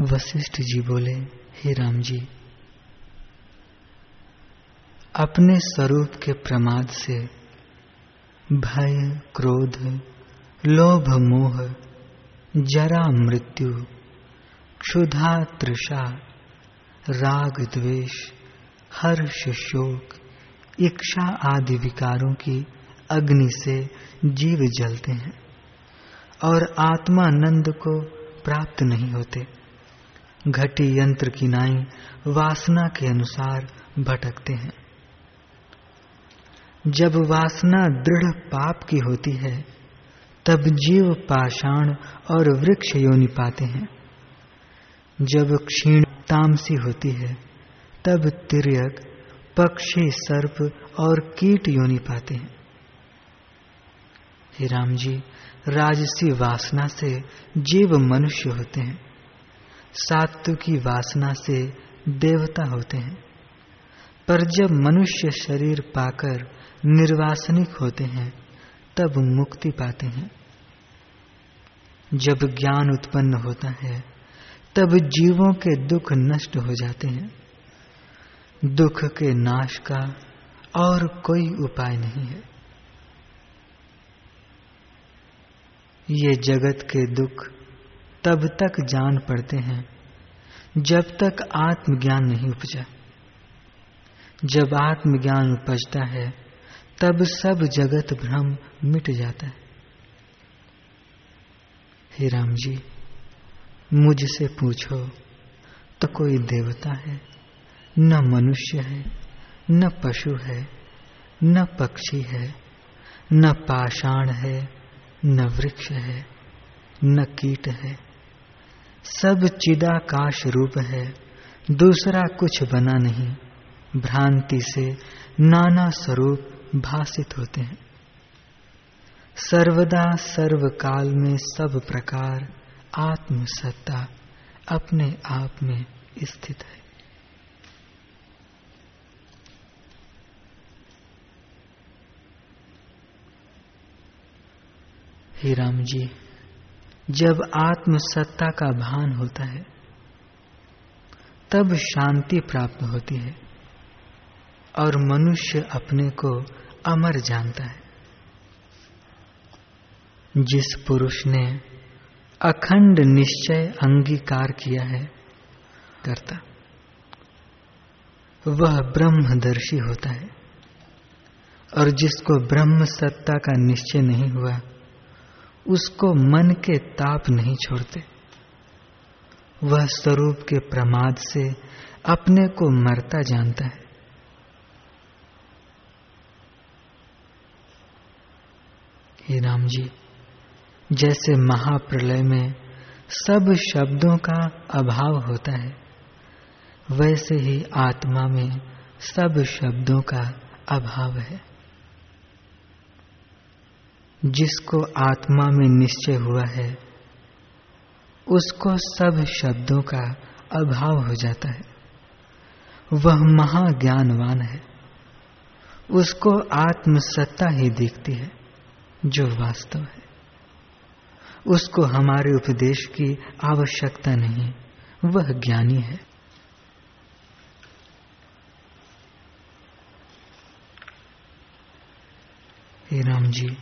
वशिष्ठ जी बोले, हे राम जी, अपने स्वरूप के प्रमाद से भय, क्रोध, लोभ, मोह, जरा मृत्यु, क्षुधा, तृषा, राग, द्वेष, हर्ष, शोक, इच्छा आदि विकारों की अग्नि से जीव जलते हैं और आत्मानंद को प्राप्त नहीं होते। घटी यंत्र की नाई वासना के अनुसार भटकते हैं। जब वासना दृढ़ पाप की होती है, तब जीव पाषाण और वृक्ष योनि पाते हैं। जब क्षीण तामसी होती है, तब तिरक पक्षी, सर्प और कीट योनि पाते हैं। हे राम जी, राजसी वासना से जीव मनुष्य होते हैं। सात्व की वासना से देवता होते हैं। पर जब मनुष्य शरीर पाकर निर्वासनिक होते हैं, तब मुक्ति पाते हैं। जब ज्ञान उत्पन्न होता है, तब जीवों के दुख नष्ट हो जाते हैं। दुख के नाश का और कोई उपाय नहीं है। ये जगत के दुख तब तक जान पड़ते हैं, जब तक आत्मज्ञान नहीं उपजा। जब आत्मज्ञान उपजता है, तब सब जगत भ्रम मिट जाता है। हे राम जी, मुझसे पूछो तो कोई देवता है, न मनुष्य है, न पशु है, न पक्षी है, न पाषाण है, न वृक्ष है, न कीट है। सब चिदाकाश रूप है, दूसरा कुछ बना नहीं। भ्रांति से नाना स्वरूप भाषित होते हैं। सर्वदा सर्वकाल में सब प्रकार आत्म सत्ता अपने आप में स्थित है। हे राम जी जब आत्मसत्ता का भान होता है, तब शांति प्राप्त होती है और मनुष्य अपने को अमर जानता है। जिस पुरुष ने अखंड निश्चय अंगीकार किया है, करता, वह ब्रह्मदर्शी होता है और जिसको ब्रह्म सत्ता का निश्चय नहीं हुआ उसको मन के ताप नहीं छोड़ते। वह स्वरूप के प्रमाद से अपने को मरता जानता है। हे राम जी, जैसे महाप्रलय में सब शब्दों का अभाव होता है, वैसे ही आत्मा में सब शब्दों का अभाव है। जिसको आत्मा में निश्चय हुआ है, उसको सब शब्दों का अभाव हो जाता है। वह महाज्ञानवान है। उसको आत्मसत्ता ही दिखती है, जो वास्तव है। उसको हमारे उपदेश की आवश्यकता नहीं, वह ज्ञानी है। राम जी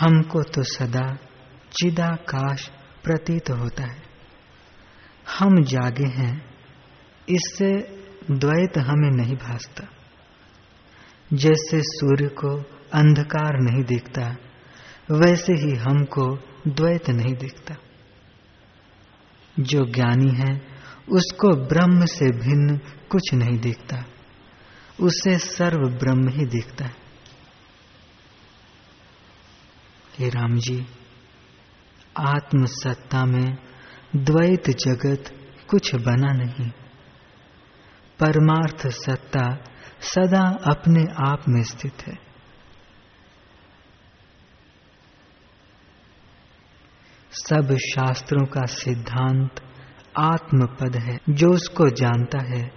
हमको तो सदा चिदाकाश प्रतीत होता है। हम जागे हैं, इससे द्वैत हमें नहीं भासता। जैसे सूर्य को अंधकार नहीं दिखता, वैसे ही हमको द्वैत नहीं दिखता। जो ज्ञानी है, उसको ब्रह्म से भिन्न कुछ नहीं दिखता, उसे सर्व ब्रह्म ही दिखता है। हे राम जी आत्म सत्ता में द्वैत जगत कुछ बना नहीं। परमार्थ सत्ता सदा अपने आप में स्थित है। सब शास्त्रों का सिद्धांत आत्मपद है। जो उसको जानता है,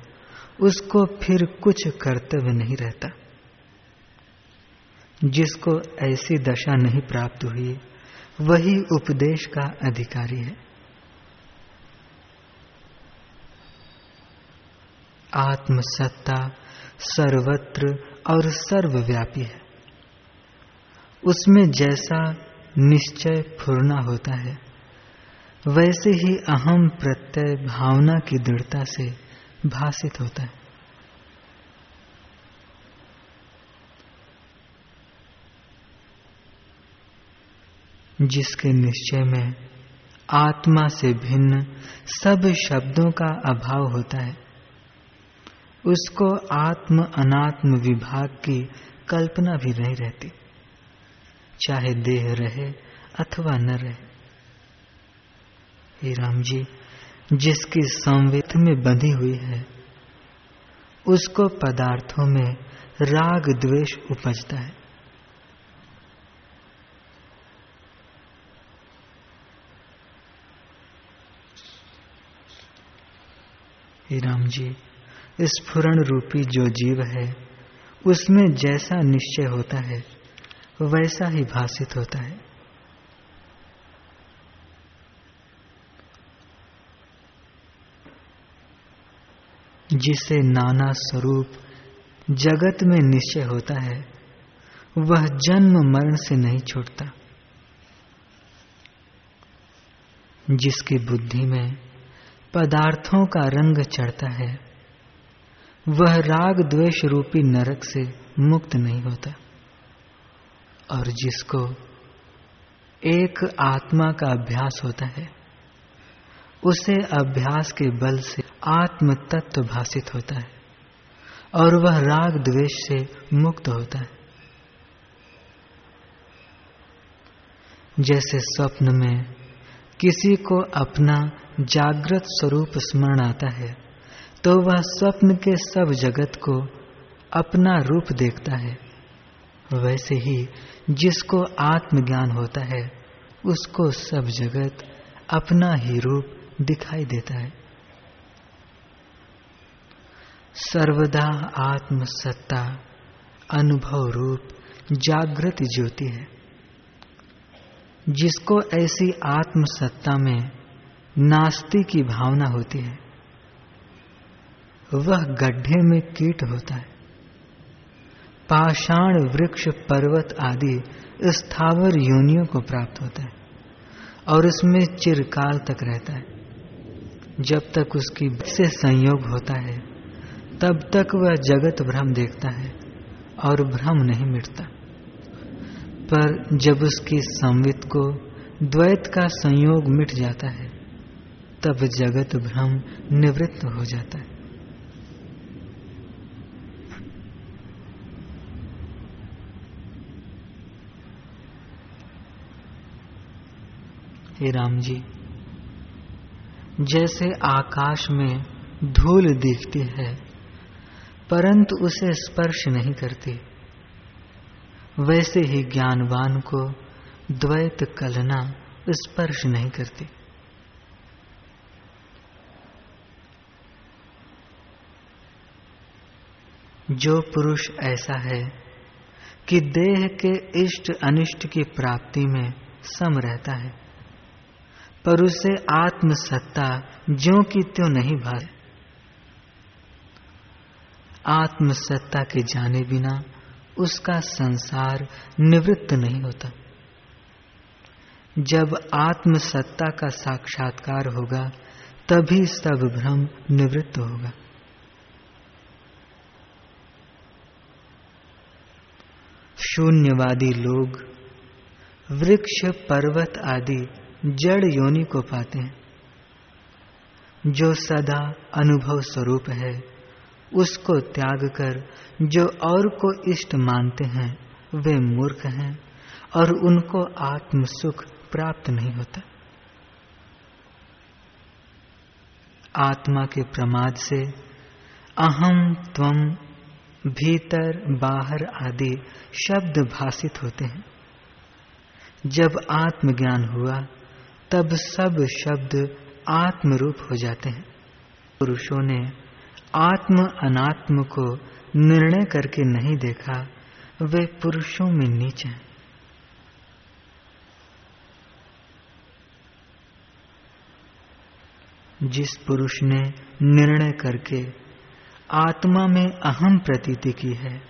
उसको फिर कुछ कर्तव्य नहीं रहता। जिसको ऐसी दशा नहीं प्राप्त हुई, वही उपदेश का अधिकारी है। आत्मसत्ता सर्वत्र और सर्वव्यापी है। उसमें जैसा निश्चय फुरना होता है, वैसे ही अहम प्रत्यय भावना की दृढ़ता से भाषित होता है। जिसके निश्चय में आत्मा से भिन्न सब शब्दों का अभाव होता है। उसको आत्म अनात्म विभाग की कल्पना भी नहीं रहती। चाहे देह रहे अथवा न रहे। हे राम जी, जिसकी संवेद में बंधी हुई है, उसको पदार्थों में राग द्वेष उपजता है। हे राम जी, इस स्फुरण रूपी जो जीव है, उसमें जैसा निश्चय होता है, वैसा ही भाषित होता है। जिसे नाना स्वरूप जगत में निश्चय होता है, वह जन्म मरण से नहीं छूटता। जिसकी बुद्धि में पदार्थों का रंग चढ़ता है। वह राग द्वेष रूपी नरक से मुक्त नहीं होता। और जिसको एक आत्मा का अभ्यास होता है, उसे अभ्यास के बल से आत्म तत्व भाषित होता है और वह राग द्वेष से मुक्त होता है। जैसे स्वप्न में किसी को अपना जागृत स्वरूप स्मरण आता है तो वह स्वप्न के सब जगत को अपना रूप देखता है। वैसे ही जिसको आत्मज्ञान होता है, उसको सब जगत अपना ही रूप दिखाई देता है। सर्वदा आत्मसत्ता, अनुभव रूप जागृत ज्योति है। जिसको ऐसी आत्मसत्ता में नास्ती की भावना होती है, वह गड्ढे में कीट होता है। पाषाण वृक्ष, पर्वत आदि स्थावर योनियों को प्राप्त होता है और इसमें चिरकाल तक रहता है। जब तक उसकी से संयोग होता है, तब तक वह जगत भ्रम देखता है और भ्रम नहीं मिटता। पर जब उसकी संवित को द्वैत का संयोग मिट जाता है, तब जगत भ्रम निवृत्त हो जाता है। हे राम जी, जैसे आकाश में धूल दिखती है, परंतु उसे स्पर्श नहीं करती। वैसे ही ज्ञानवान को द्वैत कलना स्पर्श नहीं करती। जो पुरुष ऐसा है कि देह के इष्ट अनिष्ट की प्राप्ति में सम रहता है, पर उसे आत्मसत्ता ज्यो की त्यों नहीं भार आत्मसत्ता के जाने बिना उसका संसार निवृत्त नहीं होता। जब आत्मसत्ता का साक्षात्कार होगा, तभी सब भ्रम निवृत्त होगा। शून्यवादी लोग, वृक्ष, पर्वत आदि जड़ योनि को पाते हैं, जो सदा अनुभव स्वरूप है। उसको त्याग कर जो और को इष्ट मानते हैं, वे मूर्ख हैं और उनको आत्म सुख प्राप्त नहीं होता। आत्मा के प्रमाद से अहम त्वम भीतर बाहर आदि शब्द भाषित होते हैं। जब आत्मज्ञान हुआ, तब सब शब्द आत्म रूप हो जाते हैं। पुरुषों ने आत्म अनात्म को निर्णय करके नहीं देखा, वे पुरुषों में नीच हैं। जिस पुरुष ने निर्णय करके आत्मा में अहम प्रतीति की है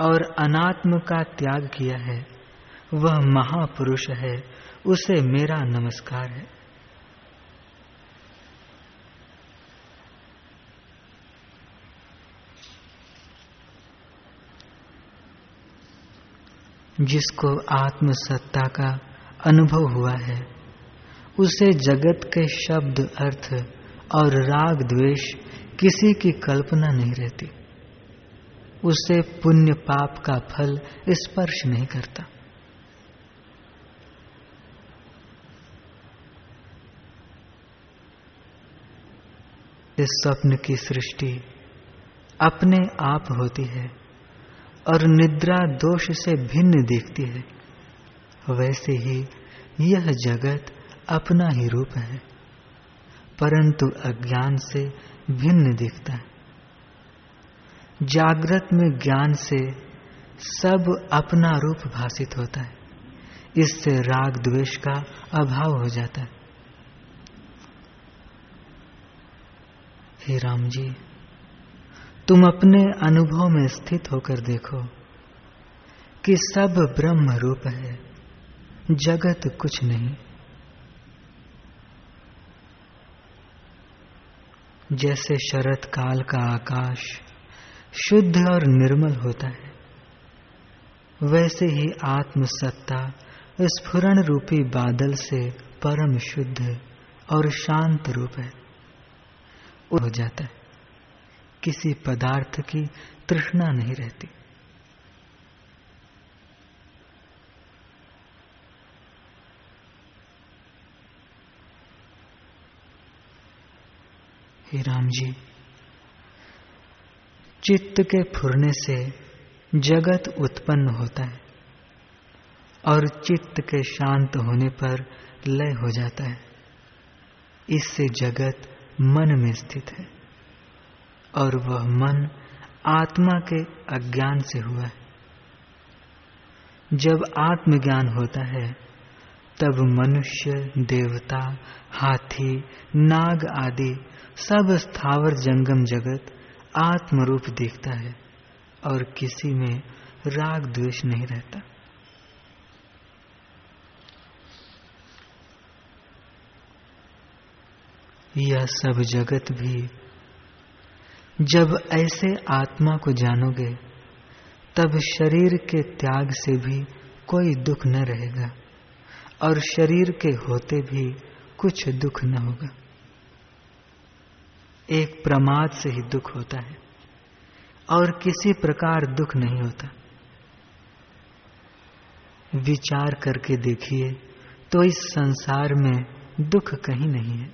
और अनात्म का त्याग किया है, वह महापुरुष है, उसे मेरा नमस्कार है। जिसको आत्मसत्ता का अनुभव हुआ है, उसे जगत के शब्द अर्थ और राग द्वेष किसी की कल्पना नहीं रहती। उसे पुण्य पाप का फल स्पर्श नहीं करता। इस स्वप्न की सृष्टि अपने आप होती है। और निद्रा दोष से भिन्न दिखती है। वैसे ही यह जगत अपना ही रूप है, परंतु अज्ञान से भिन्न दिखता है। जागृत में ज्ञान से सब अपना रूप भाषित होता है। इससे राग द्वेष का अभाव हो जाता है। हे राम जी तुम अपने अनुभव में स्थित होकर देखो कि सब ब्रह्म रूप है, जगत कुछ नहीं। जैसे शरत काल का आकाश शुद्ध और निर्मल होता है, वैसे ही आत्मसत्ता स्फुरण रूपी बादल से परम शुद्ध और शांत रूप है हो जाता है। किसी पदार्थ की तृष्णा नहीं रहती। हे राम जी, चित्त के फुरने से जगत उत्पन्न होता है और चित्त के शांत होने पर लय हो जाता है। इससे जगत मन में स्थित है। और वह मन आत्मा के अज्ञान से हुआ। है जब आत्मज्ञान होता है, तब मनुष्य, देवता, हाथी, नाग आदि सब स्थावर जंगम जगत आत्मरूप दिखता है और किसी में राग द्वेष नहीं रहता। यह सब जगत भी जब ऐसे आत्मा को जानोगे, तब शरीर के त्याग से भी कोई दुख न रहेगा और शरीर के होते भी कुछ दुख न होगा। एक प्रमाद से ही दुख होता है और किसी प्रकार दुख नहीं होता। विचार करके देखिए तो इस संसार में दुख कहीं नहीं है।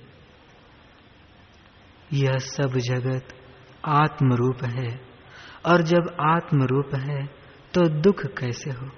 यह सब जगत आत्मरूप है। और जब आत्मरूप है तो दुख कैसे हो?